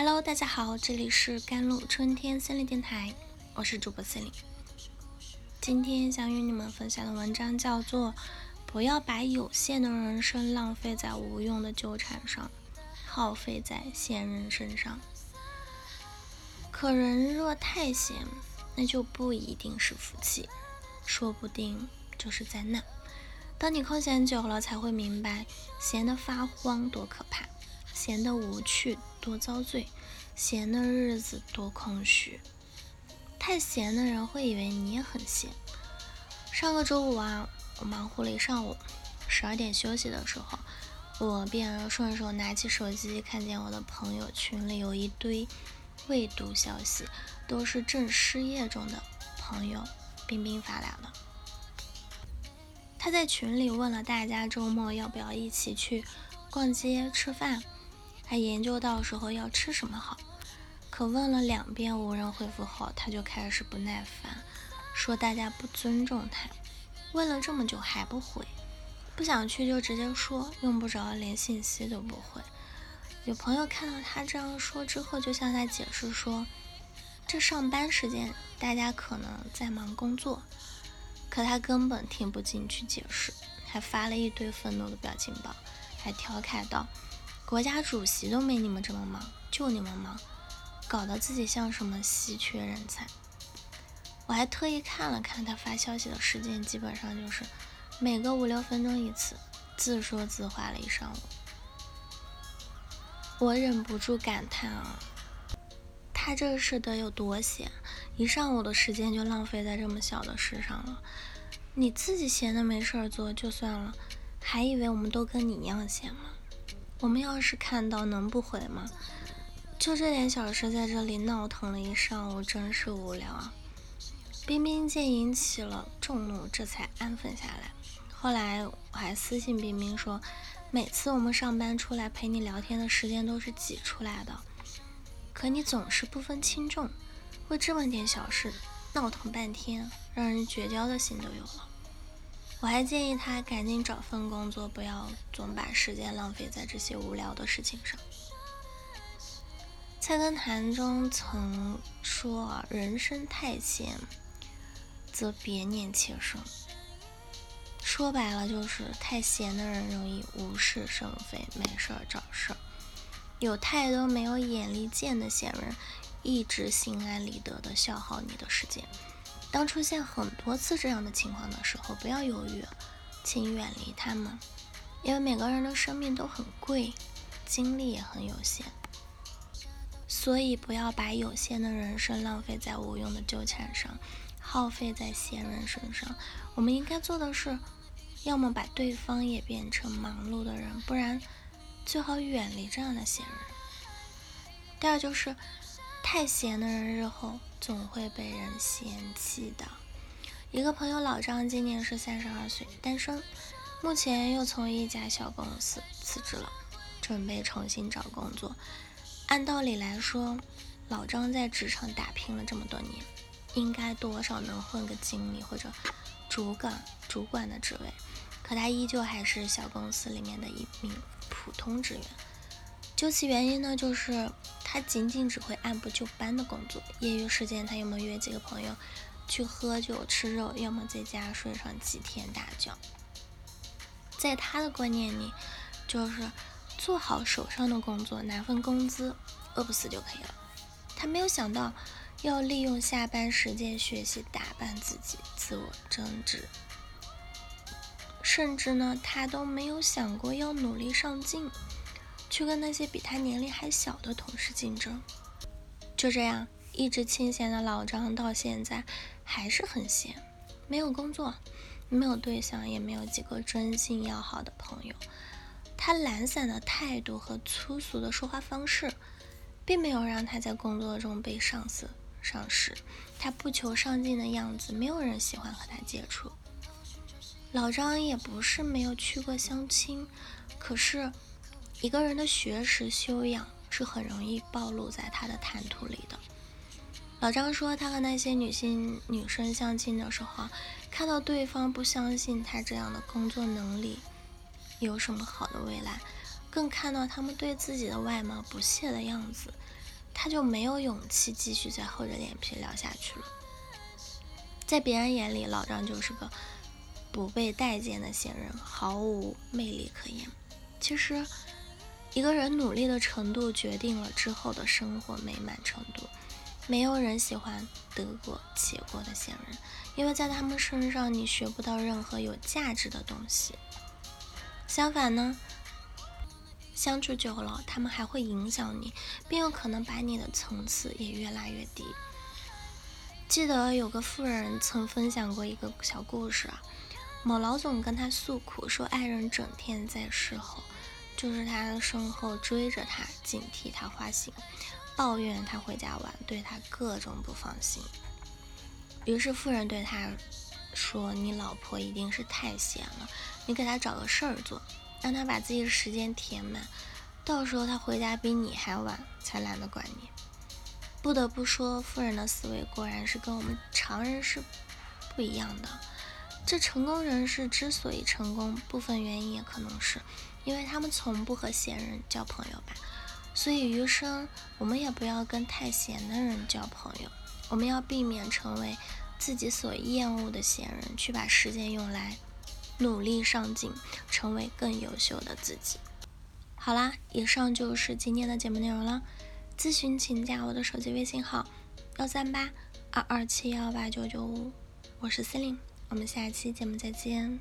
Hello，大家好，这里是甘露春天森林电台，我是主播森林。今天想与你们分享的文章叫做《不要把有限的人生浪费在无用的纠缠上，耗费在闲人身上》。可人若太闲，那就不一定是福气，说不定就是灾难。当你空闲久了，才会明白闲得发慌多可怕。闲的无趣，多遭罪；闲的日子多空虚。太闲的人会以为你也很闲。上个周五啊，我忙活了一上午，十二点休息的时候，我便顺手拿起手机，看见我的朋友群里有一堆未读消息，都是正失业中的朋友冰冰发来的。他在群里问了大家周末要不要一起去逛街吃饭。还研究到时候要吃什么好，可问了两遍无人回复后，他就开始不耐烦，说大家不尊重他。问了这么久还不回，不想去就直接说，用不着连信息都不回。有朋友看到他这样说之后，就向他解释说，这上班时间大家可能在忙工作，可他根本听不进去解释，还发了一堆愤怒的表情包，还调侃道。国家主席都没你们这么忙，就你们忙，搞得自己像什么稀缺人才。我还特意看了看他发消息的时间，基本上就是每隔五六分钟一次，自说自话了一上午。我忍不住感叹啊，他这是得有多闲，一上午的时间就浪费在这么小的事上了。你自己闲的没事儿做就算了，还以为我们都跟你一样闲吗？我们要是看到能不回吗？就这点小事，在这里闹腾了一上午，真是无聊啊！冰冰见引起了众怒，这才安分下来。后来我还私信冰冰说，每次我们上班出来陪你聊天的时间都是挤出来的，可你总是不分轻重，为这么点小事闹腾半天，让人绝交的心都有了。我还建议他赶紧找份工作，不要总把时间浪费在这些无聊的事情上。菜根谭中曾说：“人生太闲，则别念切生。”说白了就是太闲的人容易无事生非，没事儿找事儿。有太多没有眼力见的闲人，一直心安理得的消耗你的时间。当出现很多次这样的情况的时候，不要犹豫，请远离他们，因为每个人的生命都很贵，精力也很有限，所以不要把有限的人生浪费在无用的纠缠上，耗费在闲人身上。我们应该做的是，要么把对方也变成忙碌的人，不然最好远离这样的闲人。第二就是。太闲的人，日后总会被人嫌弃的。一个朋友老张今年是三十二岁，单身，目前又从一家小公司辞职了，准备重新找工作。按道理来说，老张在职场打拼了这么多年，应该多少能混个经理或者主管、主管的职位，可他依旧还是小公司里面的一名普通职员。究其原因呢，就是他仅仅只会按部就班的工作，业余时间他要么约几个朋友去喝酒吃肉，要么在家睡上几天大觉。在他的观念里，就是做好手上的工作，拿份工资，饿不死就可以了。他没有想到要利用下班时间学习打扮自己，自我增值，甚至呢，他都没有想过要努力上进。去跟那些比他年龄还小的同事竞争，就这样一直清闲的老张到现在还是很闲，没有工作，没有对象，也没有几个真心要好的朋友。他懒散的态度和粗俗的说话方式，并没有让他在工作中被上司赏识。他不求上进的样子，没有人喜欢和他接触。老张也不是没有去过相亲，可是。一个人的学识修养是很容易暴露在他的谈吐里的。老张说，他和那些女性女生相亲的时候，看到对方不相信他这样的工作能力有什么好的未来，更看到他们对自己的外貌不屑的样子，他就没有勇气继续再厚着脸皮聊下去了。在别人眼里，老张就是个不被待见的闲人，毫无魅力可言。其实，一个人努力的程度决定了之后的生活美满程度。没有人喜欢得过且过的闲人，因为在他们身上你学不到任何有价值的东西。相反呢，相处久了，他们还会影响你，并有可能把你的层次也越拉越低。记得有个富人曾分享过一个小故事啊，某老总跟他诉苦说，爱人整天在事后，就是他的身后追着他，警惕他花心。抱怨他回家晚，对他各种不放心。于是富人对他说：“你老婆一定是太闲了，你给她找个事儿做，让她把自己的时间填满，到时候她回家比你还晚，才懒得管你。”不得不说，富人的思维果然是跟我们常人是不一样的。这成功人士之所以成功，部分原因也可能是因为他们从不和闲人交朋友吧。所以余生，我们也不要跟太闲的人交朋友。我们要避免成为自己所厌恶的闲人，去把时间用来努力上进，成为更优秀的自己。好啦，以上就是今天的节目内容了。咨询请加我的手机微信号：幺三八二二七幺八九九五，我是司令，我们下期节目再见。